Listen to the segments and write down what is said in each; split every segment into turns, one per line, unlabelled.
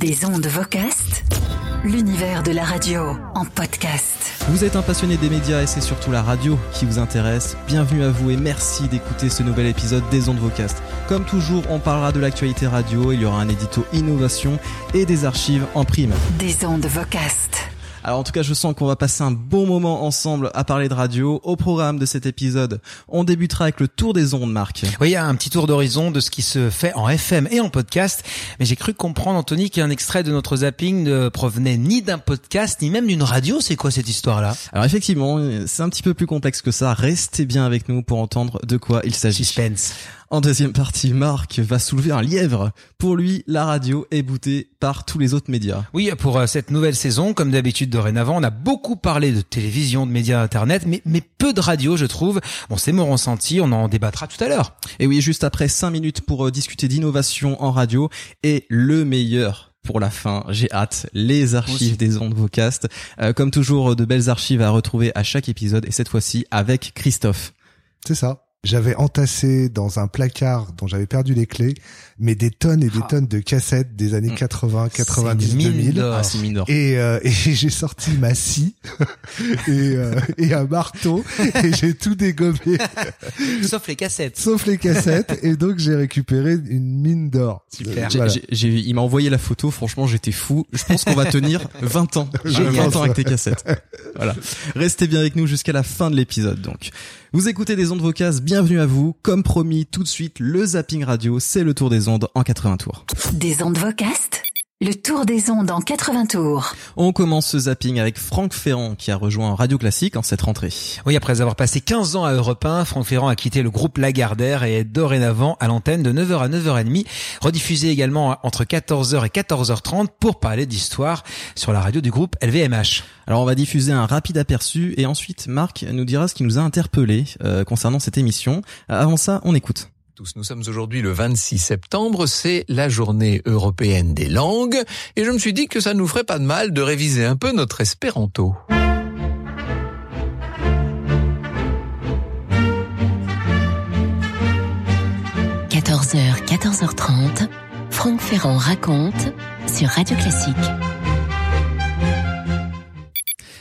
Des ondes vocastes, l'univers de la radio en podcast.
Vous êtes un passionné des médias et c'est surtout la radio qui vous intéresse. Bienvenue à vous et merci d'écouter ce nouvel épisode des ondes vocastes. Comme toujours, on parlera de l'actualité radio, il y aura un édito innovation et des archives en prime.
Des ondes vocastes.
Alors en tout cas, je sens qu'on va passer un bon moment ensemble à parler de radio. Au programme de cet épisode, on débutera avec le tour des ondes, Marc.
Oui, un petit tour d'horizon de ce qui se fait en FM et en podcast. Mais j'ai cru comprendre, Anthony, qu'un extrait de notre zapping ne provenait ni d'un podcast, ni même d'une radio. C'est quoi cette histoire-là?
Alors effectivement, c'est un petit peu plus complexe que ça. Restez bien avec nous pour entendre de quoi il s'agit.
Suspense.
En deuxième partie, Marc va soulever un lièvre. Pour lui, la radio est bootée par tous les autres médias.
Oui, pour euh, cette nouvelle saison, comme d'habitude dorénavant, on a beaucoup parlé de télévision, de médias internet, mais, mais peu de radio, je trouve. Bon, c'est mon ressenti, on en débattra tout à l'heure.
Et oui, juste après 5 minutes pour euh, discuter d'innovation en radio et le meilleur pour la fin. J'ai hâte. Les archives des ondes vocast. Euh, comme toujours, de belles archives à retrouver à chaque épisode et cette fois-ci avec Christophe.
C'est ça. J'avais entassé dans un placard dont j'avais perdu les clés, mais des tonnes et des
Ah.
tonnes de cassettes des années 80, 90,
C'est une mine
2000.
d'or.
Ah, c'est mine d'or.
Et, euh, et j'ai sorti ma scie et, euh, et un marteau et j'ai tout dégommé
Sauf les cassettes.
sauf les cassettes et donc j'ai récupéré une mine d'or.
Super.
J'ai-
Voilà.
j'ai- j'ai- il m'a envoyé la photo, franchement j'étais fou. Je pense qu'on va tenir 20 ans.
Génial.
20 ans avec tes cassettes. Voilà. Restez bien avec nous jusqu'à la fin de l'épisode donc. Vous écoutez des ondes vocales, bienvenue à vous. Comme promis, tout de suite, le zapping radio, c'est le tour des ondes en 80 tours.
Des ondes vocastes, le tour des ondes en 80 tours.
On commence ce zapping avec Franck Ferrand qui a rejoint Radio Classique en cette rentrée.
Oui, après avoir passé 15 ans à Europe 1, Franck Ferrand a quitté le groupe Lagardère et est dorénavant à l'antenne de 9h à 9h30, rediffusé également entre 14h et 14h30 pour parler d'histoire sur la radio du groupe LVMH.
Alors on va diffuser un rapide aperçu et ensuite Marc nous dira ce qui nous a interpellé euh, concernant cette émission. Avant ça, on écoute.
Nous sommes aujourd'hui le 26 septembre, c'est la journée européenne des langues, et je me suis dit que ça nous ferait pas de mal de réviser un peu notre espéranto.
– 14h, 14h30, Franck Ferrand raconte sur Radio Classique.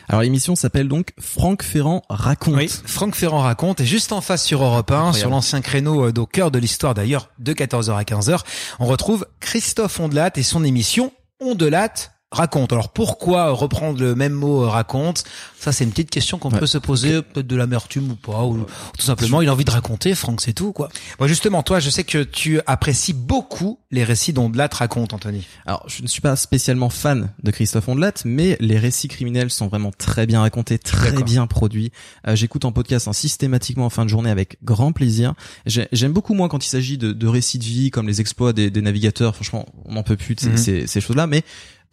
Alors l'émission s'appelle donc Franck Ferrand raconte.
Oui, Franck Ferrand raconte, et juste en face sur Europe 1,
Incroyable.
sur l'ancien créneau euh, au cœur de l'histoire d'ailleurs, de 14h à 15h, on retrouve Christophe Ondelat et son émission Ondelat raconte. Alors pourquoi reprendre le même mot euh, raconte? Ça c'est une petite question qu'on
Ouais.
peut se poser, peut-être de l'amertume ou pas, ou tout simplement il a envie de raconter, Franck c'est tout quoi. Bon justement, toi je sais que tu apprécies beaucoup les récits d'Ondelat raconte, Anthony.
Alors je ne suis pas spécialement fan de Christophe Ondelat, mais les récits criminels sont vraiment très bien racontés, très bien produits. Euh, J'écoute en podcast hein, systématiquement en fin de journée avec grand plaisir. J'ai- J'aime beaucoup moins quand il s'agit de, de récits de vie comme les exploits des, des navigateurs. Franchement, on n'en peut plus de ces,
Mhm.
ces- ces choses-là, mais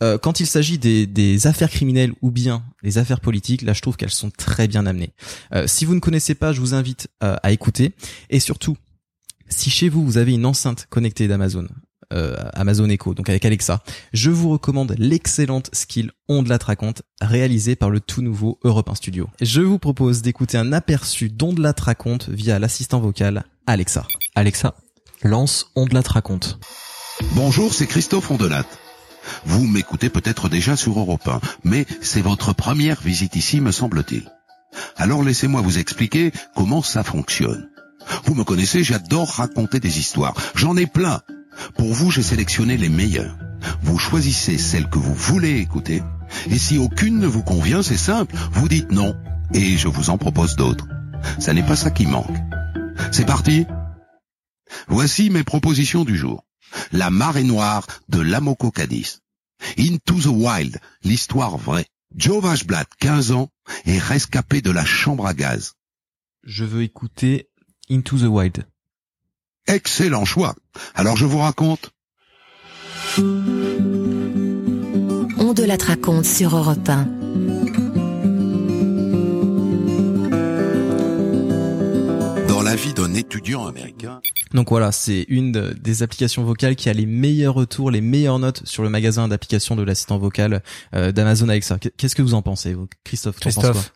euh, quand il s'agit des, des affaires criminelles ou bien des affaires politiques, là je trouve qu'elles sont très bien amenées. Euh, si vous ne connaissez pas, je vous invite euh, à écouter. Et surtout, si chez vous vous avez une enceinte connectée d'Amazon, euh, Amazon Echo, donc avec Alexa, je vous recommande l'excellente skill On de la raconte réalisée par le tout nouveau Europe 1 Studio. Je vous propose d'écouter un aperçu d'On de la raconte via l'assistant vocal Alexa. Alexa, lance On de la raconte.
Bonjour, c'est Christophe Ondelat. Vous m'écoutez peut-être déjà sur Europe 1, mais c'est votre première visite ici, me semble-t-il. Alors laissez-moi vous expliquer comment ça fonctionne. Vous me connaissez, j'adore raconter des histoires. J'en ai plein. Pour vous, j'ai sélectionné les meilleures. Vous choisissez celle que vous voulez écouter. Et si aucune ne vous convient, c'est simple. Vous dites non. Et je vous en propose d'autres. Ça n'est pas ça qui manque. C'est parti Voici mes propositions du jour. La marée noire de l'Amoco Cadiz. Into the Wild, l'histoire vraie. Joe Vashblatt, 15 ans, est rescapé de la chambre à gaz.
Je veux écouter Into the Wild.
Excellent choix. Alors je vous raconte.
On de la raconte sur Europe 1.
Dans la vie d'un étudiant américain,
Donc voilà, c'est une de- des applications vocales qui a les meilleurs retours, les meilleures notes sur le magasin d'applications de l'assistant vocal euh, d'Amazon Alexa. Qu'est- Qu'est-ce que vous en pensez, vous? Christophe
Christophe.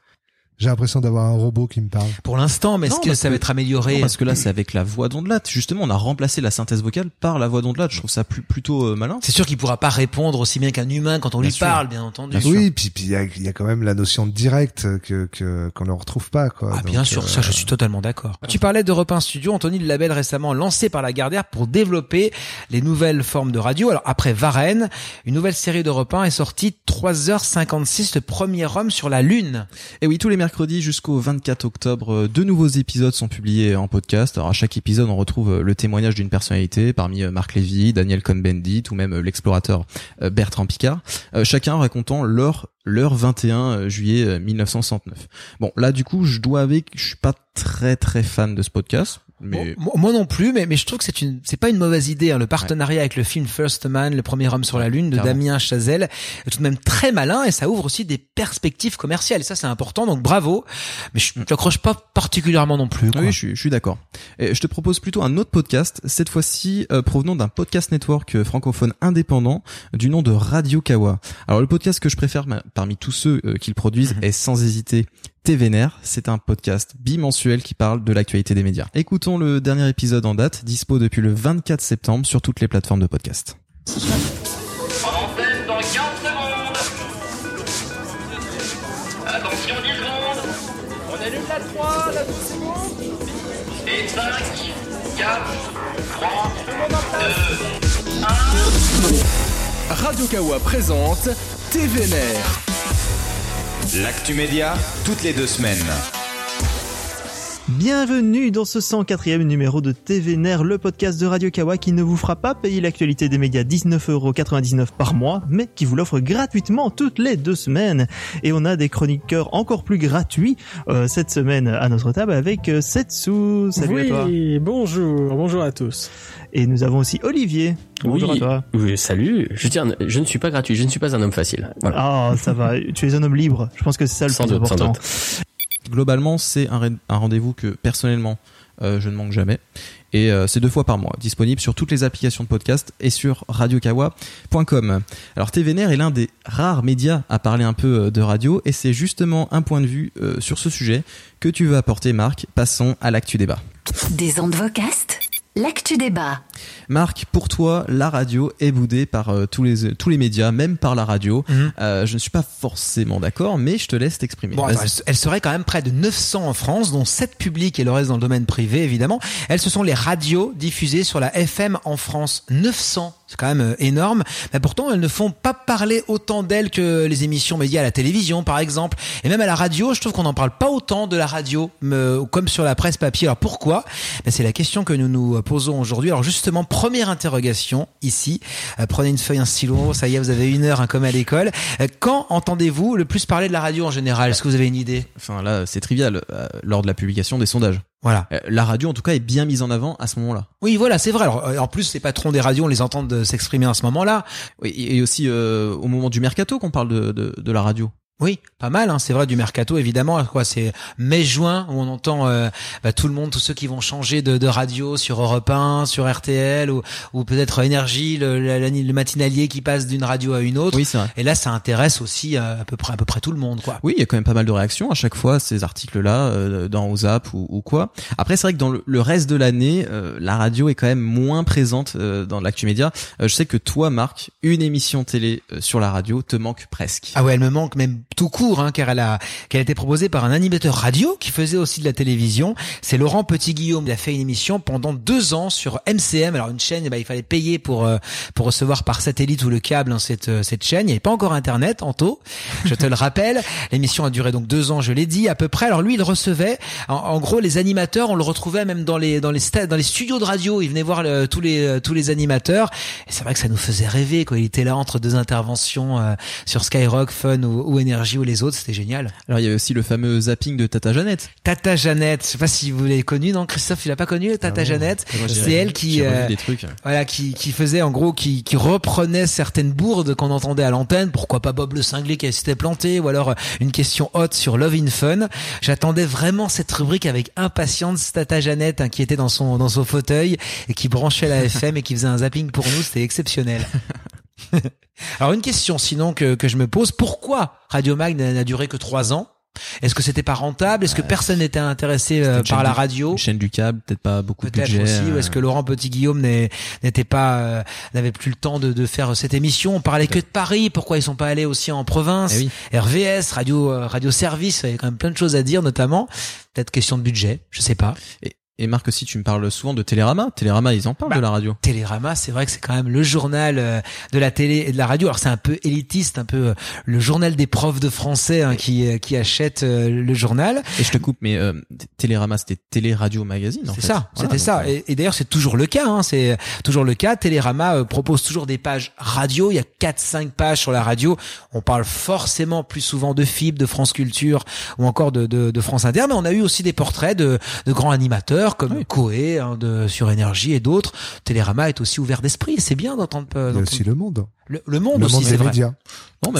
J'ai l'impression d'avoir un robot qui me parle.
Pour l'instant, mais est-ce que ça va être amélioré
Non, parce que là, c'est avec la voix d'Ondelat. Justement, on a remplacé la synthèse vocale par la voix d'Ondelat. Je trouve ça plus, plutôt euh, malin.
C'est sûr qu'il pourra pas répondre aussi bien qu'un humain quand on
Bien
lui
sûr.
parle, bien entendu.
oui, puis puis il y a, il y a quand même la notion de direct que que qu'on ne retrouve pas quoi.
Ah,
Donc,
bien sûr,
euh,
ça je suis totalement d'accord. Tu parlais de Repas Studio, Anthony, le label récemment lancé par Lagardère pour développer les nouvelles formes de radio. Alors après Varenne, une nouvelle série de repas est sortie 3h56, le premier homme sur la Lune.
Et oui, tous les mercredis jusqu'au 24 octobre, euh, deux nouveaux épisodes sont publiés en podcast. Alors à chaque épisode, on retrouve euh, le témoignage d'une personnalité, parmi euh, Marc Lévy, Daniel Cohn-Bendit ou même l'explorateur Bertrand Picard, chacun racontant leur leur 21 juillet euh, 1969. Bon, là du coup, je dois que je suis pas très très fan de ce podcast, mais
Bon, moi- non plus, mais, mais je trouve que c'est une, c'est pas une mauvaise idée. hein. Le partenariat avec le film First Man, le premier homme sur la lune de
Clairement.
Damien Chazelle, est tout de même très malin et ça ouvre aussi des perspectives commerciales. Et ça, c'est important. Donc bravo. Mais je n'accroche pas particulièrement non plus. quoi.
Oui, je suis, je suis d'accord. Et je te propose plutôt un autre podcast, cette fois-ci euh, provenant d'un podcast network euh, francophone indépendant du nom de Radio Kawa. Alors le podcast que je préfère parmi tous ceux euh, qu'ils produisent
Mhm.
est sans hésiter TVNR. C'est un podcast bimensuel qui parle de l'actualité des médias. Écoutons le dernier épisode en date, dispo depuis le 24 septembre sur toutes les plateformes de podcast.
En antenne dans 15 secondes. Attention 10 secondes. On allume la 3, la 2 secondes. Et 5, 4, 3, 2, 1.
Radio Kawa présente TVNR. L'actu média, toutes les deux semaines.
Bienvenue dans ce 104e numéro de TVNR, le podcast de Radio Kawa qui ne vous fera pas payer l'actualité des médias 19,99€ par mois, mais qui vous l'offre gratuitement toutes les deux semaines. Et on a des chroniqueurs encore plus gratuits euh, cette semaine à notre table avec euh, Setsu. Salut à toi.
Oui, bonjour, bonjour à tous.
Et nous avons aussi Olivier. Bonjour
oui,
à toi.
oui, salut. Je tiens, je ne suis pas gratuit, je ne suis pas un homme facile. Voilà.
Ah, ça va. Tu es un homme libre. Je pense que c'est ça le
Sans
plus
doute, sans
important.
doute.
Globalement, c'est un, re- un rendez-vous que personnellement euh, je ne manque jamais. Et euh, c'est deux fois par mois, disponible sur toutes les applications de podcast et sur radiokawa.com. Alors TVNR est l'un des rares médias à parler un peu euh, de radio et c'est justement un point de vue sur ce sujet que tu veux apporter Marc. Passons à l'actu débat.
Des ondes vocastes, l'actu débat.
Marc, pour toi, la radio est boudée par euh, tous les tous les médias, même par la radio.
Mhm.
Euh, je ne suis pas forcément d'accord, mais je te laisse t'exprimer.
Bon, elle serait quand même près de 900 en France, dont 7 publics et le reste dans le domaine privé, évidemment. Elles, ce sont les radios diffusées sur la FM en France. 900, c'est quand même euh, énorme. Mais pourtant, elles ne font pas parler autant d'elles que les émissions médias à la télévision, par exemple. Et même à la radio, je trouve qu'on n'en parle pas autant de la radio, me- comme sur la presse papier. Alors pourquoi? Ben, C'est la question que nous nous posons aujourd'hui. Alors justement, première interrogation ici. Euh, prenez une feuille, un stylo. Ça y est, vous avez une heure, hein, comme à l'école. Euh, quand entendez-vous le plus parler de la radio en général? Est-ce que vous avez une idée?
Enfin là, c'est trivial. euh, lors de la publication des sondages.
Voilà.
Euh, La radio, en tout cas, est bien mise en avant à ce moment-là.
Oui, voilà, c'est vrai. Alors, euh, en plus, les patrons des radios, on les entend s'exprimer à ce moment-là.
Oui, et aussi euh, au moment du mercato qu'on parle de, de, de la radio.
Oui, pas mal. Hein, c'est vrai du mercato, évidemment. Quoi, c'est mai-juin où on entend euh, bah, tout le monde, tous ceux qui vont changer de, de radio sur Europe 1, sur RTL ou, ou peut-être Énergie, le, la- le matinalier qui passe d'une radio à une autre.
Oui, c'est vrai.
Et là, ça intéresse aussi euh, à peu près à peu près tout le monde, quoi.
Oui, il y a quand même pas mal de réactions à chaque fois ces articles-là euh, dans WhatsApp ou, ou quoi. Après, c'est vrai que dans le, le reste de l'année, euh, la radio est quand même moins présente euh, dans l'actu média. Euh, je sais que toi, Marc, une émission télé euh, sur la radio te manque presque.
Ah ouais, elle me manque même tout court, hein, car elle a, qu'elle a été proposée par un animateur radio qui faisait aussi de la télévision. C'est Laurent Petit-Guillaume. Il a fait une émission pendant deux ans sur MCM. Alors une chaîne, eh ben, il fallait payer pour euh, pour recevoir par satellite ou le câble hein, cette euh, cette chaîne. Il n'y avait pas encore Internet, Anto. Je te le rappelle. L'émission a duré donc deux ans, je l'ai dit à peu près. Alors lui, il recevait, en, en gros, les animateurs. On le retrouvait même dans les dans les sta- dans les studios de radio. Il venait voir tous les euh, tous les animateurs. Et c'est vrai que ça nous faisait rêver quand il était là entre deux interventions euh, sur Skyrock, Fun ou, ou Ou les autres. C'était génial.
Alors, il y a aussi le fameux zapping de Tata Jeannette.
Tata Jeannette, je sais pas si vous l'avez connue, non Christophe, tu l'as pas connue, Tata Jeannette C'est elle qui, euh,
des trucs.
voilà, qui, qui faisait en gros, qui, qui reprenait certaines bourdes qu'on entendait à l'antenne. Pourquoi pas Bob le cinglé qui s'était planté, ou alors euh, une question haute sur Love in Fun. J'attendais vraiment cette rubrique avec impatience. Tata Jeannette, hein, qui était dans son dans son fauteuil et qui branchait la FM et qui faisait un zapping pour nous, c'était exceptionnel. Alors une question sinon que, que je me pose, pourquoi Radio Mag n'a duré que trois ans? Est-ce que c'était pas rentable? Est-ce que personne n'était intéressé euh, par la
du-
radio?
Une chaîne du câble, peut-être pas beaucoup de
Peut-être
budget.
aussi, ou
euh,
est-ce que Laurent Petit-Guillaume n'était pas, euh, n'avait plus le temps de, de faire cette émission? On parlait que de Paris, pourquoi ils sont pas allés aussi en province?
Eh oui.
RVS, radio, euh, radio service, il y a quand même plein de choses à dire, notamment. Peut-être question de budget, je sais pas.
Et, et Marc aussi, tu me parles souvent de Télérama. Télérama, ils en parlent
Bah,
de la radio.
Télérama, c'est vrai que c'est quand même le journal euh, de la télé et de la radio. Alors c'est un peu élitiste, un peu euh, le journal des profs de français hein, qui euh, qui achètent le journal.
Et je te coupe, mais euh, Télérama, c'était Télé Radio Magazine.
C'est ça,
Voilà,
c'était ça. Et, et d'ailleurs, c'est toujours le cas. Hein, c'est toujours le cas. Télérama propose toujours des pages radio. Il y a quatre, cinq pages sur la radio. On parle forcément plus souvent de FIB, de France Culture ou encore de, de, de France Inter. Mais on a eu aussi des portraits de, de grands animateurs comme Coé hein, de sur Énergie et d'autres. Télérama est aussi ouvert d'esprit. et C'est bien d'entendre. euh,
Il y a
d'entendre-
aussi le monde.
le, le monde
le
aussi, c'est
des
vrai.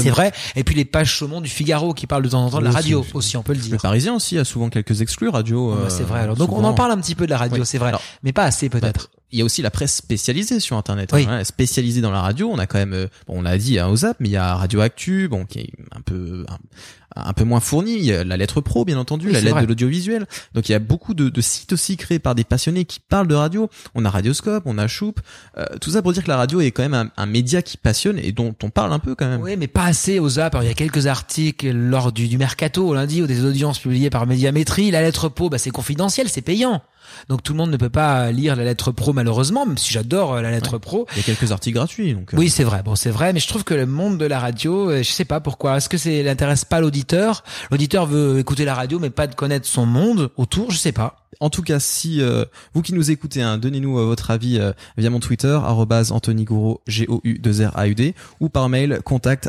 C'est vrai. Et puis les pages saumon du Figaro qui parlent de temps en temps de la
Oui,
radio
c'est-
aussi, on peut le
Le
dire.
Parisien aussi a souvent quelques exclus radio.
Ouais,
euh,
c'est vrai. Alors, donc on en parle un petit peu de la radio,
Oui.
c'est vrai,
Alors,
mais pas assez peut-être.
Il y a aussi la presse spécialisée sur Internet.
Oui.
hein, spécialisée dans la radio. On a quand même, euh, bon, on l'a dit, hein, OZAP, mais il y a Radio Actu, bon, qui est un peu, un, un peu moins fourni. Il y a la lettre pro, bien entendu,
Oui,
la lettre
vrai.
de l'audiovisuel. Donc il y a beaucoup de, de sites aussi créés par des passionnés qui parlent de radio. On a Radioscope, on a Choup. Euh, tout ça pour dire que la radio est quand même un, un média qui passionne et dont on parle un peu quand même.
Oui, mais pas assez aux apps. Alors, il y a quelques articles lors du, du mercato au lundi ou des audiences publiées par Médiamétrie. La lettre pro, bah, c'est confidentiel, c'est payant. Donc tout le monde ne peut pas lire la lettre pro malheureusement, même si j'adore euh, la lettre pro.
Il y a quelques articles gratuits. Donc, euh,
Oui, c'est vrai. Bon, c'est vrai, mais je trouve que le monde de la radio, euh, je sais pas pourquoi. Est-ce que c'est n'intéresse pas l'auditeur? L'auditeur veut écouter la radio, mais pas de connaître son monde autour. Je sais pas.
En tout cas, si euh, vous qui nous écoutez, hein, donnez-nous euh, votre avis euh, via mon Twitter Anthony Gouraud, G O U 2 R A U D ou par mail contact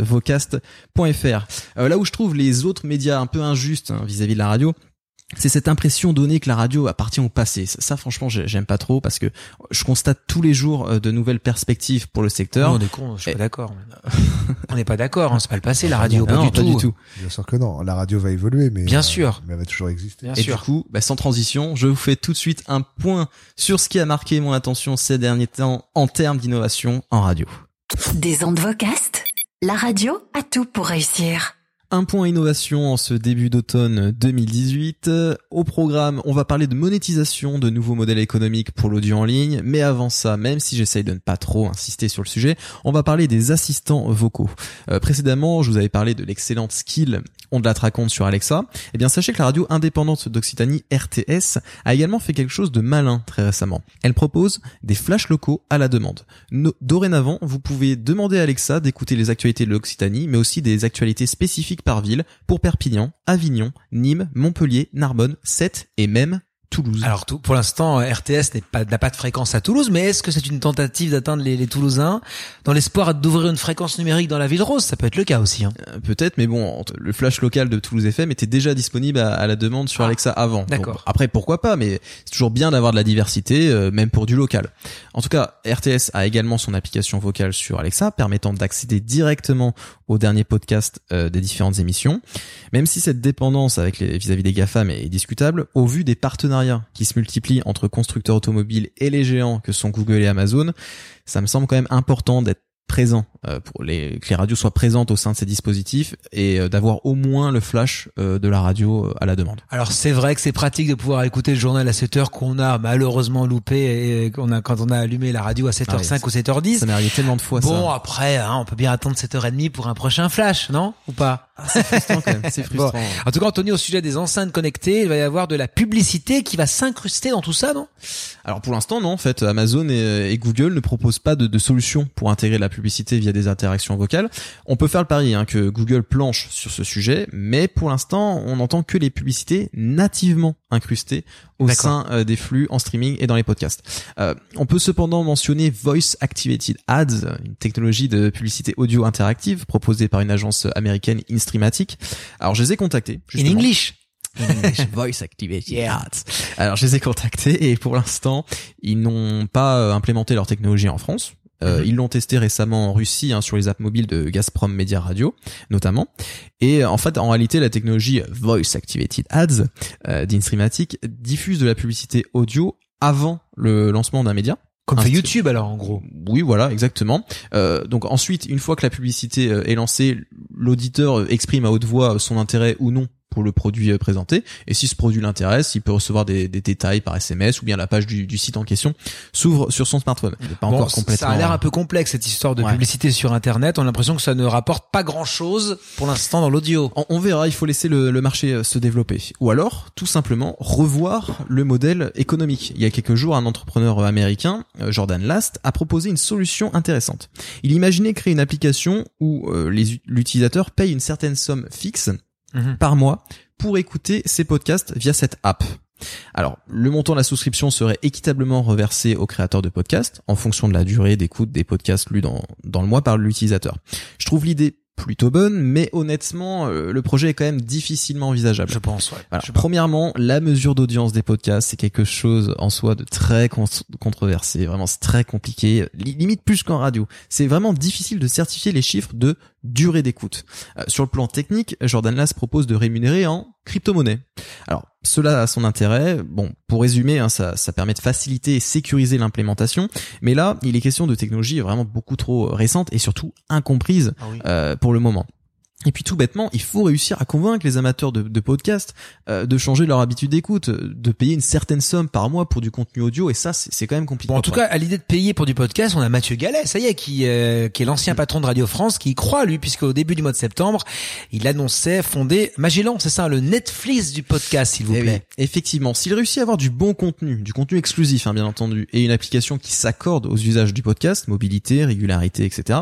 vocast.fr. Euh, là où je trouve les autres médias un peu injustes hein, vis-à-vis de la radio, c'est cette impression donnée que la radio appartient au passé. Ça, ça, franchement, j'ai- j'aime pas trop parce que je constate tous les jours euh, de nouvelles perspectives pour le secteur.
Non, on est con, je suis
Et-
pas d'accord. on n'est pas d'accord. Hein, c'est pas le passé, la radio,
Ah
pas,
non,
du,
pas
tout.
du tout.
Bien sûr que non. La radio va évoluer, mais
Bien
euh,
sûr.
mais elle va toujours exister.
Bien
Et
sûr.
du coup, bah, sans transition, je vous fais tout de suite un point sur ce qui a marqué mon attention ces derniers temps en termes d'innovation en radio.
Des ondes vocastes La radio a tout pour réussir.
Un point innovation en ce début d'automne 2018. Euh, Au programme, on va parler de monétisation de nouveaux modèles économiques pour l'audio en ligne. Mais avant ça, même si j'essaye de ne pas trop insister sur le sujet, on va parler des assistants vocaux. Euh, précédemment, je vous avais parlé de l'excellente skill On de la raconte sur Alexa. Eh bien, sachez que la radio indépendante d'Occitanie, RTS, a également fait quelque chose de malin très récemment. Elle propose des flashs locaux à la demande. Dorénavant, vous pouvez demander à Alexa d'écouter les actualités de l'Occitanie, mais aussi des actualités spécifiques par ville pour Perpignan, Avignon, Nîmes, Montpellier, Narbonne, Sète et même Toulouse.
Alors tout, pour l'instant, RTS n'est pas n'a pas de fréquence à Toulouse, mais est-ce que c'est une tentative d'atteindre les, les Toulousains dans l'espoir d'ouvrir une fréquence numérique dans la ville rose? Ça peut être le cas aussi. Hein.
Euh, Peut-être, mais bon, le flash local de Toulouse FM était déjà disponible à, à la demande sur
Ah,
Alexa avant.
d'accord.
Après, pourquoi pas, mais c'est toujours bien d'avoir de la diversité, euh, même pour du local. En tout cas, RTS a également son application vocale sur Alexa, permettant d'accéder directement aux derniers podcasts euh, des différentes émissions. Même si cette dépendance avec vis-à-vis des GAFAM est discutable, au vu des partenariats qui se multiplient entre constructeurs automobiles et les géants que sont Google et Amazon, ça me semble quand même important d'être présent pour les que les radios soient présentes au sein de ces dispositifs et euh, d'avoir au moins le flash euh, de la radio euh, à la demande.
Alors c'est vrai que c'est pratique de pouvoir écouter le journal à 7 heures qu'on a malheureusement loupé et qu'on a quand on a allumé la radio à 7h05
Ah oui,
ou 7h10.
Ça m'est arrivé tellement de fois
Bon
ça.
après, hein, on peut bien attendre 7h30 pour un prochain flash, non? Ou pas?
C'est frustrant quand même, c'est
Bon.
frustrant.
En tout cas, Anthony, au sujet des enceintes connectées, il va y avoir de la publicité qui va s'incruster dans tout ça, non?
Alors pour l'instant non, en fait Amazon et, et Google ne proposent pas de, de solution pour intégrer la publicité via des interactions vocales. On peut faire le pari hein, que Google planche sur ce sujet, mais pour l'instant on n'entend que les publicités nativement incrustées au sein euh, des flux en streaming et dans les podcasts. Euh, on peut cependant mentionner Voice Activated Ads, une technologie de publicité audio interactive proposée par une agence américaine Instreamatic. Alors je les ai contactés.
In
justement.
English
Voice Activated
Yeah.
Ads. Alors je les ai contactés et pour l'instant ils n'ont pas euh, implémenté leur technologie en France. Euh,
Mhm.
Ils l'ont testé récemment en Russie hein, sur les apps mobiles de Gazprom Media Radio notamment. Et en fait en réalité la technologie Voice Activated Ads euh, d'Instreamatic diffuse de la publicité audio avant le lancement d'un média.
Comme fait YouTube alors en gros.
Oui, voilà, exactement. Euh, donc ensuite, une fois que la publicité euh, est lancée, l'auditeur euh, exprime à haute voix son intérêt ou non pour le produit euh, présenté. Et si ce produit l'intéresse, il peut recevoir des, des détails par SMS ou bien la page du, du site en question s'ouvre sur son smartphone. Pas
Bon,
encore complètement.
Ça a l'air un peu complexe cette histoire de
Ouais.
publicité sur Internet. On a l'impression que ça ne rapporte pas grand-chose pour l'instant dans l'audio.
On, on verra, il faut laisser le, le marché euh, se développer. Ou alors, tout simplement, revoir le modèle économique. Il y a quelques jours, un entrepreneur euh, américain, euh, Jordan Last, a proposé une solution intéressante. Il imaginait créer une application où euh, l'utilisateur paye une certaine somme fixe
Mhm.
par mois pour écouter ses podcasts via cette app. Alors, le montant de la souscription serait équitablement reversé aux créateurs de podcasts en fonction de la durée d'écoute des podcasts lus dans, dans le mois par l'utilisateur. Je trouve l'idée plutôt bonne, mais honnêtement, euh, le projet est quand même difficilement envisageable.
Je pense, ouais. Je
premièrement, la mesure d'audience des podcasts, c'est quelque chose en soi de très con- controversé. Vraiment, c'est très compliqué. Li- limite plus qu'en radio. C'est vraiment difficile de certifier les chiffres de durée d'écoute. Euh, sur le plan technique, Jordan Lass propose de rémunérer en crypto-monnaie. Alors, cela a son intérêt. Bon, pour résumer, hein, ça, ça permet de faciliter et sécuriser l'implémentation. Mais là, il est question de technologie vraiment beaucoup trop récente et surtout incomprise
Ah oui.
euh, pour le moment. Et puis tout bêtement, il faut réussir à convaincre les amateurs de, de podcasts euh, de changer leur habitude d'écoute, de payer une certaine somme par mois pour du contenu audio, et ça, c'est quand même compliqué.
Bon, en tout cas, à l'idée de payer pour du podcast, on a Mathieu Gallet, ça y est, qui, euh, qui est l'ancien patron de Radio France, qui y croit, lui, puisque au début du mois de septembre, il annonçait fonder Magellan, c'est ça, le Netflix du podcast, s'il vous
Eh
plaît.
oui, effectivement, s'il réussit à avoir du bon contenu, du contenu exclusif, hein, bien entendu, et une application qui s'accorde aux usages du podcast, mobilité, régularité, etc.,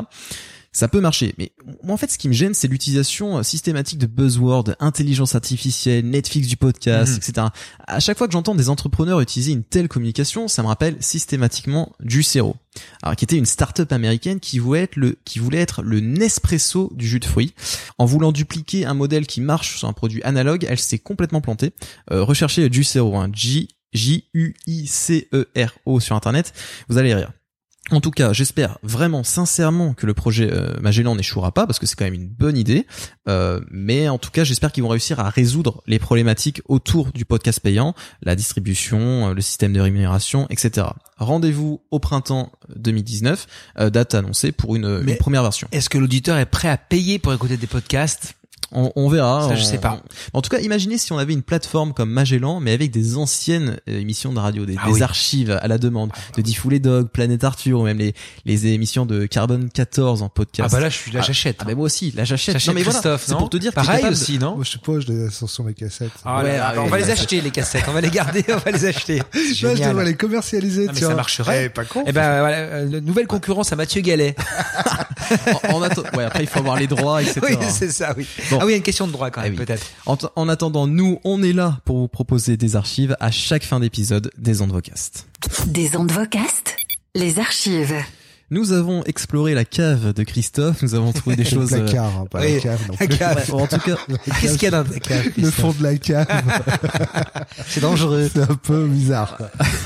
ça peut marcher. Mais moi, en fait, ce qui me gêne, c'est l'utilisation euh, systématique de buzzwords, intelligence artificielle, Netflix du podcast,
Mhm.
etc. À chaque fois que j'entends des entrepreneurs utiliser une telle communication, ça me rappelle systématiquement Juicero. Alors, qui était une start-up américaine qui voulait être le, qui voulait être le Nespresso du jus de fruits. En voulant dupliquer un modèle qui marche sur un produit analogue, elle s'est complètement plantée. Euh, recherchez Juicero, hein, J, J-U-I-C-E-R-O sur internet, vous allez rire. En tout cas, j'espère vraiment sincèrement que le projet euh, Magellan n'échouera pas parce que c'est quand même une bonne idée. Euh, mais en tout cas, j'espère qu'ils vont réussir à résoudre les problématiques autour du podcast payant, la distribution, euh, le système de rémunération, etc. Rendez-vous au printemps 2019, euh, date annoncée pour une première version.
Est-ce que l'auditeur est prêt à payer pour écouter des podcasts?
On, on verra.
Ça, je
on-
sais pas.
En tout cas, imaginez si on avait une plateforme comme Magellan, mais avec des anciennes euh, émissions de radio, des,
Ah
des
oui.
archives à la demande, de Diffoul les Dog, Planète Arthur, ou même les, les émissions de Carbone 14 en podcast.
Ah bah là, je suis là,
Ah,
j'achète.
Ah, bah moi aussi, là j'achète.
J'achète
Non mais voilà,
Christophe,
c'est
non
pour te dire
Pareil
capable
aussi, non
Moi, je sais pas, je les sur mes cassettes.
Ah,
Ouais,
là,
ah,
on va les acheter les cassettes, on va les garder, on va les acheter.
Là, je devrais les commercialiser,
Ah, mais
tiens.
ça marcherait.
Eh, pas con.
Eh ben voilà, euh, nouvelle concurrence à Mathieu Gallet.
en, en atte- ouais, après il faut avoir les droits, etc.
oui, c'est ça, oui.
Bon.
Ah oui, il y a une question de droit quand
Ah
même,
oui.
peut-être.
En, attendant, nous, on est là pour vous proposer des archives à chaque fin d'épisode des Andvocast.
Des ondes vocastes, les archives.
Nous avons exploré la cave de Christophe, nous avons trouvé des choses... euh,
placard, hein, pas
oui,
la cave non
la
plus.
cave.
en tout cas,
Qu'est-ce qu'il y a dans la cave,
Le fond de la cave,
C'est dangereux.
c'est un peu bizarre.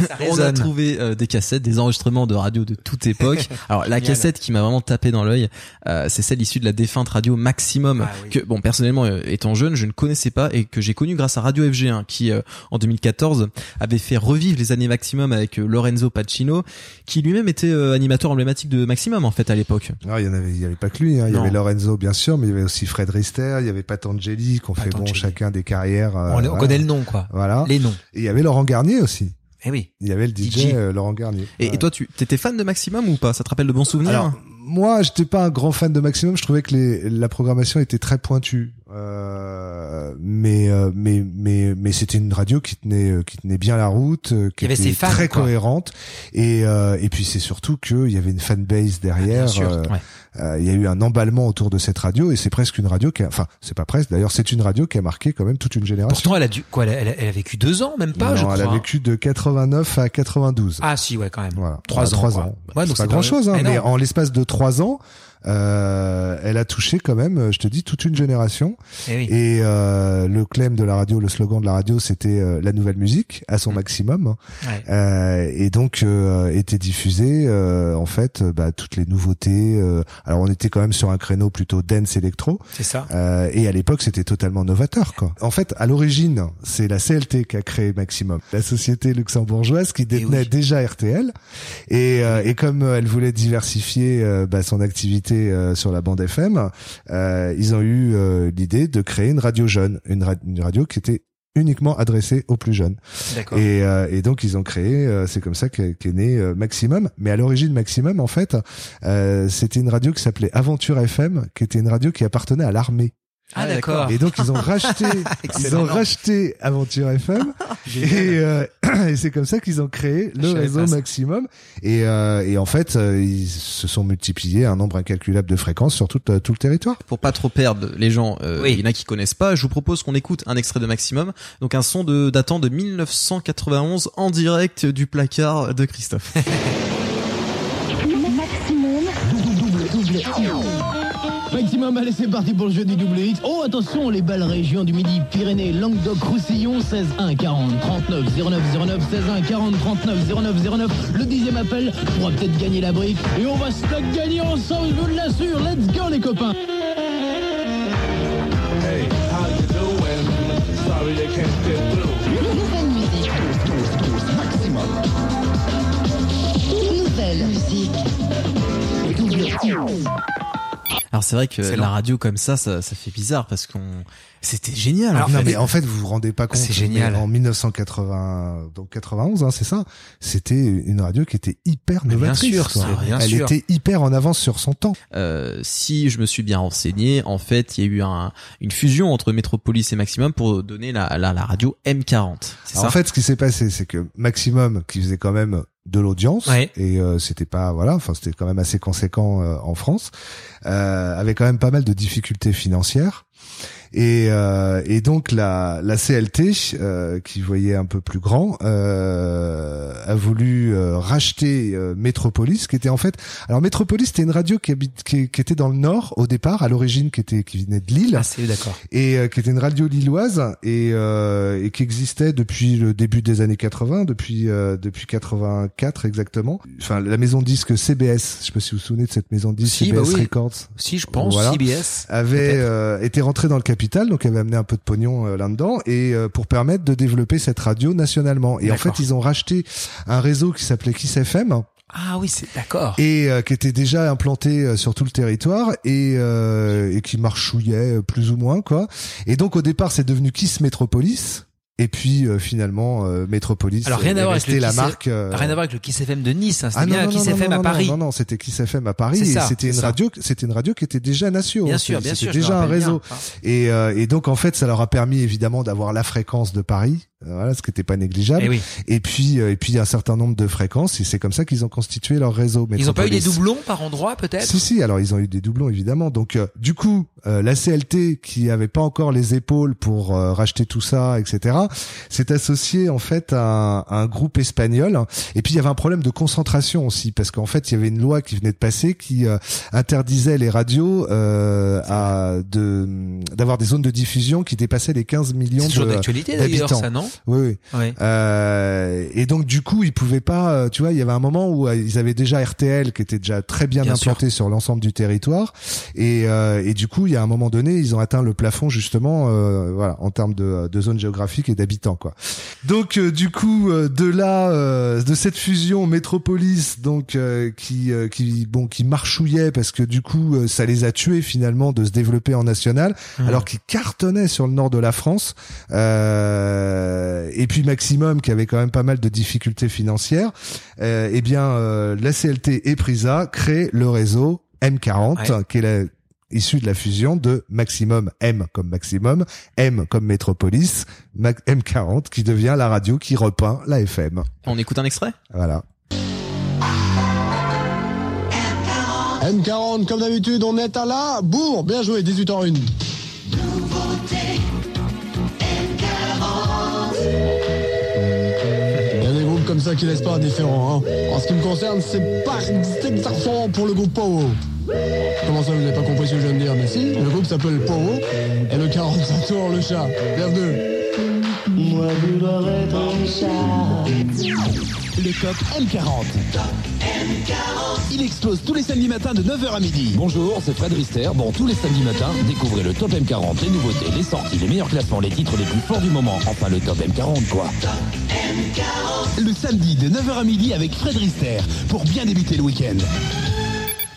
Ça
On a trouvé euh, des cassettes, des enregistrements de radio de toute époque. Alors la cassette qui m'a vraiment tapé dans l'œil, euh, c'est celle issue de la défunte radio Maximum
Ah oui.
que bon personnellement euh, étant jeune, je ne connaissais pas et que j'ai connu grâce à Radio FG1 qui euh, en 2014 avait fait revivre les années Maximum avec euh, Lorenzo Pacino qui lui-même était euh, animateur emblématique de Maximum en fait à l'époque.
Non, il y en avait, il y avait pas que lui, hein. Il y avait Lorenzo, bien sûr, mais il y avait aussi Fred Rister, il y avait Patangeli, qu'on fait bon chacun des carrières. euh,
On, connaît le nom, quoi.
Voilà.
Les noms.
Et il y avait Laurent Garnier aussi.
Eh oui.
Il y avait le DJ,
DJ.
euh, Laurent Garnier.
Et,
Ouais.
et toi tu t'étais fan de Maximum ou pas? Ça te rappelle de bons souvenirs?
Alors, moi, j'étais pas un grand fan de Maximum. Je trouvais que les, la programmation était très pointue. Euh, mais, euh, mais, mais, mais c'était une radio qui tenait, euh, qui tenait bien la route, qui
Il
était
fans,
très
quoi.
cohérente. Et, euh, et puis c'est surtout qu'il y avait une fanbase derrière.
Bien sûr.
euh,
Ouais.
euh, il y a eu un emballement autour de cette radio et c'est presque une radio qui a, enfin, c'est pas presque. D'ailleurs, c'est une radio qui a marqué quand même toute une génération.
Pourtant, elle a dû, quoi, elle a, elle a- vécu deux ans, même pas,
non,
je crois.
elle a vécu de 89 à 92.
Ah si, ouais, quand même.
Voilà.
Trois
Voilà,
ans,
Trois ans.
Ouais,
c'est pas grand chose, hein, mais en l'espace de trois ans, euh, elle a touché quand même, je te dis, toute une génération.
Eh oui.
Et euh, le claim de la radio, le slogan de la radio, c'était euh, la nouvelle musique à son
Mm.
maximum.
Ouais.
Euh, et donc euh, était diffusé euh, en fait euh, bah, toutes les nouveautés. euh, alors on était quand même sur un créneau plutôt dance électro.
C'est ça.
Euh, et à l'époque, c'était totalement novateur, quoi. En fait, à l'origine, c'est la CLT qui a créé Maximum, la société luxembourgeoise qui détenait
oui.
déjà RTL. Et, euh, et comme euh, elle voulait diversifier euh, bah, son activité euh, sur la bande FM, euh, ils ont eu euh, l'idée de créer une radio jeune, une, ra- une radio qui était uniquement adressée aux plus jeunes. Et, et donc ils ont créé, c'est comme ça qu'est qu'est né Maximum. Mais à l'origine Maximum, en fait, c'était une radio qui s'appelait Aventure FM, qui était une radio qui appartenait à l'armée.
Ah d'accord.
Et donc ils ont racheté, ils ont racheté Aventure FM et, euh, et c'est comme ça qu'ils ont créé le réseau maximum. Et, euh, et en fait, euh, ils se sont multipliés un nombre incalculable de fréquences sur tout, euh, tout le territoire.
Pour pas trop perdre les gens, euh,
Oui.
il y en a qui connaissent pas, je vous propose qu'on écoute un extrait de Maximum, donc un son de datant de 1991 en direct du placard de Christophe.
Maximum, allez, c'est parti pour le jeu du double X. Oh, attention, les balles région du Midi, Pyrénées, Languedoc, Roussillon, 16 1 40 39 09 09 16 1 40 39 09 09. Le dixième appel pourra peut-être gagner la brique. Et on va se la gagner ensemble, je vous l'assure. Let's go, les copains.
Nouvelle musique. Nouvelle musique. Double
Alors c'est vrai que
C'est
la radio comme ça, ça, ça fait bizarre parce qu'on, c'était génial.
Alors,
en
non
fait.
mais en fait vous vous rendez pas compte.
C'est génial.
En 1980, donc 91, hein, c'est ça. C'était une radio qui était hyper
Mais bien
novatrice.
sûr,
quoi.
c'est- bien
Elle
sûr.
était hyper en avance sur son temps.
Euh, si je me suis bien renseigné, en fait, il y a eu un, une fusion entre Metropolis et Maximum pour donner la, la, la radio M40. C'est
Alors,
ça
en fait, ce qui s'est passé, c'est que Maximum, qui faisait quand même de l'audience,
Ouais.
et euh, c'était pas voilà, enfin c'était quand même assez conséquent euh, en France, euh, avait quand même pas mal de difficultés financières. Et, euh, et donc la, la CLT, euh, qui voyait un peu plus grand, euh, a voulu euh, racheter euh, Metropolis, qui était en fait, alors Metropolis c'était une radio qui, habite, qui, qui était dans le nord au départ, à l'origine, qui était qui venait de Lille
Ah c'est d'accord.
et euh, qui était une radio lilloise et, euh, et qui existait depuis le début des années 80, depuis euh, depuis 84 exactement. Enfin, la maison de disques CBS, je sais pas si vous vous souvenez de cette maison
Si,
CBS
bah oui.
Records,
Si je pense
Voilà.
CBS.
avait euh, été rentré dans le capital, donc avait amené un peu de pognon euh, là-dedans et euh, pour permettre de développer cette radio nationalement. Et en fait, ils ont racheté un réseau qui s'appelait Kiss FM
Ah oui, c'est d'accord.
et euh, qui était déjà implanté euh, sur tout le territoire et, euh, et qui marchouillait plus ou moins quoi. Et donc au départ c'est devenu Kiss Metropolis et puis euh, finalement euh, Metropolis
Alors rien
est
à voir avec le
la
Kiss-
marque. euh,
Rien à voir avec le Kiss FM de Nice, hein. c'était
ah
bien
non,
Kiss
non,
FM
non,
à Paris.
Non, non, c'était Kiss FM à Paris. Et C'était une
ça.
radio, c'était une radio qui était déjà nationale.
Bien sûr, bien sûr.
C'était déjà un
bien.
réseau. Et, euh, et donc en fait, ça leur a permis évidemment d'avoir la fréquence de Paris, euh, voilà, ce qui n'était pas négligeable.
Eh oui.
Et puis euh, et puis un certain nombre de fréquences. Et c'est comme ça qu'ils ont constitué leur réseau.
Ils ont pas eu des doublons par endroit peut-être?
Si si, alors ils ont eu des doublons évidemment. Donc euh, du coup, euh, la CLT qui avait pas encore les épaules pour euh, racheter tout ça, etc. s'est associé en fait à un, à un groupe espagnol. Et puis il y avait un problème de concentration aussi parce qu'en fait il y avait une loi qui venait de passer qui euh, interdisait les radios euh, à de d'avoir des zones de diffusion qui dépassaient les 15 millions d'habitants.
ça non?
Oui oui. Euh, et donc du coup, ils pouvaient pas. euh, Tu vois, il y avait un moment où euh, ils avaient déjà RTL qui était déjà très bien,
Bien
implanté sur l'ensemble du territoire. Et, euh, et du coup, il y a un moment donné, ils ont atteint le plafond justement, euh, voilà, en termes de, de zone géographique et d'habitants, quoi. Donc euh, du coup, de là, euh, de cette fusion métropolis, donc euh, qui euh, qui bon qui marchouillait parce que du coup, ça les a tués finalement de se développer en national,
Mmh.
alors qu'ils cartonnaient sur le nord de la France. Euh, euh, et puis Maximum qui avait quand même pas mal de difficultés financières, euh, eh bien euh, la CLT et Prisa créent le réseau M40 qui est issu de la fusion de Maximum M comme Maximum, M comme Métropolis, M40 qui devient la radio qui repeint la FM.
On écoute un extrait?
Voilà.
M40 comme d'habitude, on est à la bourre. Bien joué 18 h 1. Ça qui laissent pas indifférent. Hein. En ce qui me concerne, c'est pas exactement pour le groupe Powo. Comment ça, vous n'avez pas compris ce que je viens de dire? Mais si, le groupe s'appelle Powo, et le 40, ça tourne le chat. Bienvenue. Moi. Le top M40. Il explose tous les samedis matins de 9h à midi.
Bonjour, c'est Fred Rister. Bon, tous les samedis matins, découvrez le Top M40, les nouveautés, les sorties, les meilleurs classements, les titres les plus forts du moment. Enfin, le Top M40, quoi.
Le samedi de 9h à midi avec Fred Rister pour bien débuter le week-end.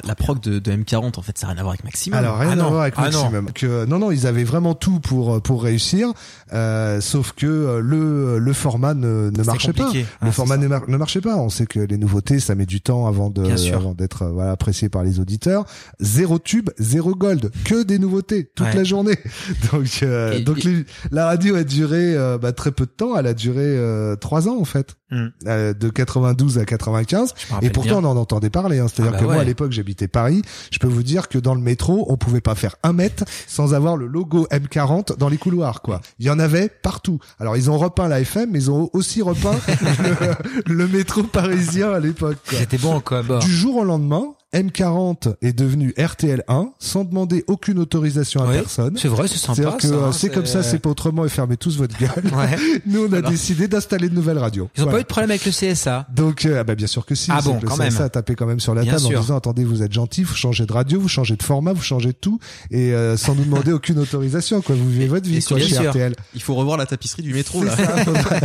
La prog de, de M40, en fait, ça n'a rien à voir avec Maximum.
Alors rien
Ah
à
non.
voir avec
Ah non.
Maximum. Que non non, ils avaient vraiment tout pour pour réussir, euh, sauf que euh, le le format ne, ne marchait pas.
compliqué. Ah,
le format ne, mar- ne marchait pas. On sait que les nouveautés, ça met du temps avant de avant d'être euh, voilà apprécié par les auditeurs. Zéro tube, zéro gold, que des nouveautés toute
Ouais.
la journée. Donc euh,
Et-
donc
et-
les- la radio a duré euh, bah, très peu de temps. Elle a duré euh, trois ans en fait.
Hmm.
Euh, de 92 à 95
Je me rappelle
et pourtant
bien.
on en entendait parler hein. c'est-à-dire
Ah bah
que moi à l'époque j'habitais Paris je peux vous dire que dans le métro on pouvait pas faire un mètre sans avoir le logo M40 dans les couloirs quoi il y en avait partout alors ils ont repeint la FM mais ils ont aussi repeint le, le métro parisien à l'époque quoi.
C'était bon quoi. Bon.
du jour au lendemain M40 est devenu RTL1 sans demander aucune autorisation à
Ouais,
personne
C'est vrai, c'est sympa.
c'est-à-dire que
ça,
euh,
hein,
c'est comme ça, c'est pas autrement et fermez tous votre gueule.
Ouais.
Nous, on a
Alors.
décidé d'installer de nouvelles radios.
Ils ont pas eu de problème avec le CSA.
Donc, euh, ah bah bien sûr que si.
Ah bon,
que le
quand
CSA
même.
a tapé quand même sur la
Bien
table
sûr.
en disant attendez, vous êtes gentil, vous changez de radio, vous changez de format, vous changez de tout et euh, sans nous demander aucune autorisation. Quoi, vous vivez votre vie quoi, chez
sûr.
RTL.
Il faut revoir la tapisserie du métro,
C'est
là.
ça, à peu près.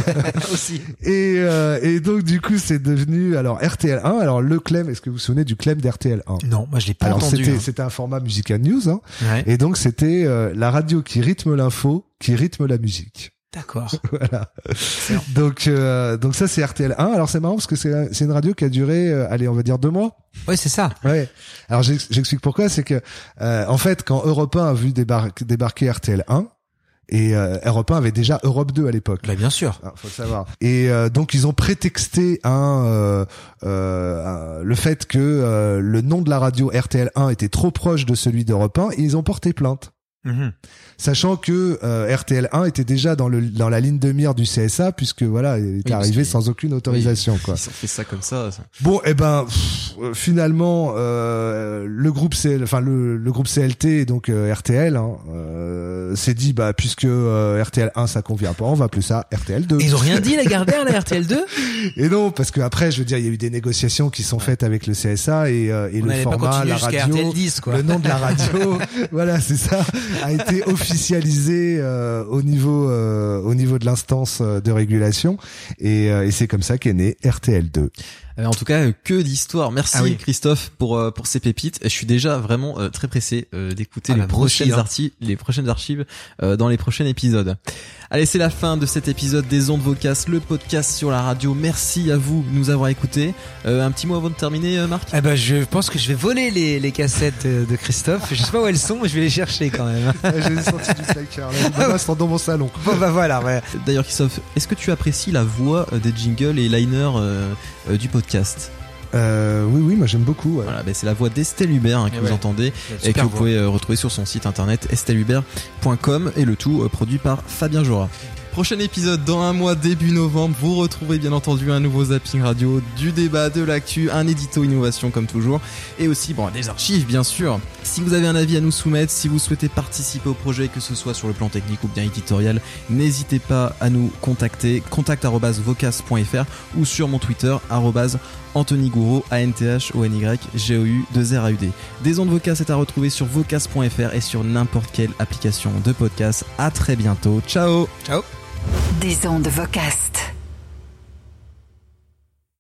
Aussi.
et, euh, et donc du coup, c'est devenu alors RTL1. Alors le clem, est-ce que vous vous souvenez du clem d'RTL1
Non, moi je l'ai pas
Alors
entendu.
c'était
hein.
c'était un format musical news, hein,
Ouais.
et donc c'était euh, la radio qui rythme l'info, qui rythme la musique.
D'accord.
voilà. Donc euh, donc ça c'est RTL1. Alors c'est marrant parce que c'est c'est une radio qui a duré euh, allez on va dire deux mois.
Ouais, c'est ça.
Ouais. Alors j'ex- j'explique pourquoi, c'est que euh, en fait quand Europe 1 a vu débar- débarquer RTL 1 et euh, Europe 1 avait déjà Europe 2 à l'époque.
Bah bien sûr.
Ah, faut le savoir. Et euh, donc ils ont prétexté un, euh, euh, un- le fait que euh, le nom de la radio RTL 1 était trop proche de celui d'Europe 1 et ils ont porté plainte.
Mhm.
Sachant que euh, RTL 1 était déjà dans le dans la ligne de mire du CSA puisque voilà, il
parce
arrivé sans aucune autorisation quoi.
Ils ont fait ça comme ça. ça.
Bon, eh ben, pff, euh, finalement, euh, le groupe CL, enfin le, le groupe CLT, donc euh, RTL, hein, euh, s'est dit, bah puisque euh, RTL 1 ça convient pas, on va appeler ça RTL 2.
Et ils ont rien dit, la Gardère, la RTL 2
Et non, parce que après, je veux dire, il y a eu des négociations qui sont faites avec le CSA et, euh, et
On
le format, la radio,
RTL 10, quoi.
le nom de la radio, voilà, c'est ça, a été officialisé euh, au niveau euh, au niveau de l'instance euh, de régulation et, euh, et c'est comme ça qu'est né RTL 2.
Euh, en tout cas, que d'histoires. Merci
Ah oui.
Christophe pour euh, pour ces pépites. Je suis déjà vraiment euh, très pressé euh, d'écouter
Ah
les
bah,
prochaines
hein.
archives, les prochaines archives euh, dans les prochains épisodes. Allez, c'est la fin de cet épisode des Ondes Vocas, le podcast sur la radio. Merci à vous de nous avoir écoutés. Euh, un petit mot avant de terminer, Marc?
Eh ben, je pense que je vais voler les, les cassettes de Christophe. Je sais pas où elles sont, mais je vais les chercher quand même.
J'ai senti du placard. Là, c'est dans mon salon.
Bon, bah voilà, ouais.
D'ailleurs, Christophe, est-ce que tu apprécies la voix euh, des jingles et liners euh, euh, du podcast?
Euh, oui, oui, moi j'aime beaucoup. ouais.
Voilà, ben, c'est la voix d'Estelle Hubert hein, que
Eh
vous
ouais.
entendez et que vous
voix.
pouvez euh, retrouver sur son site internet estelhubert.com et le tout euh, produit par Fabien Jora. Prochain épisode dans un mois début novembre, vous retrouverez bien entendu un nouveau zapping radio, du débat, de l'actu, un édito innovation comme toujours et aussi bon des archives bien sûr. Si vous avez un avis à nous soumettre, si vous souhaitez participer au projet que ce soit sur le plan technique ou bien éditorial, n'hésitez pas à nous contacter contact@vocas.fr ou sur mon Twitter Anthony Gouraud, A-N-T-H-O-N-Y, G-O-U, 2 R A-U-D. Des ondes Vocas est à retrouver sur vocas.fr et sur n'importe quelle application de podcast. À très bientôt. Ciao!
Ciao.
Des ondes Vocast.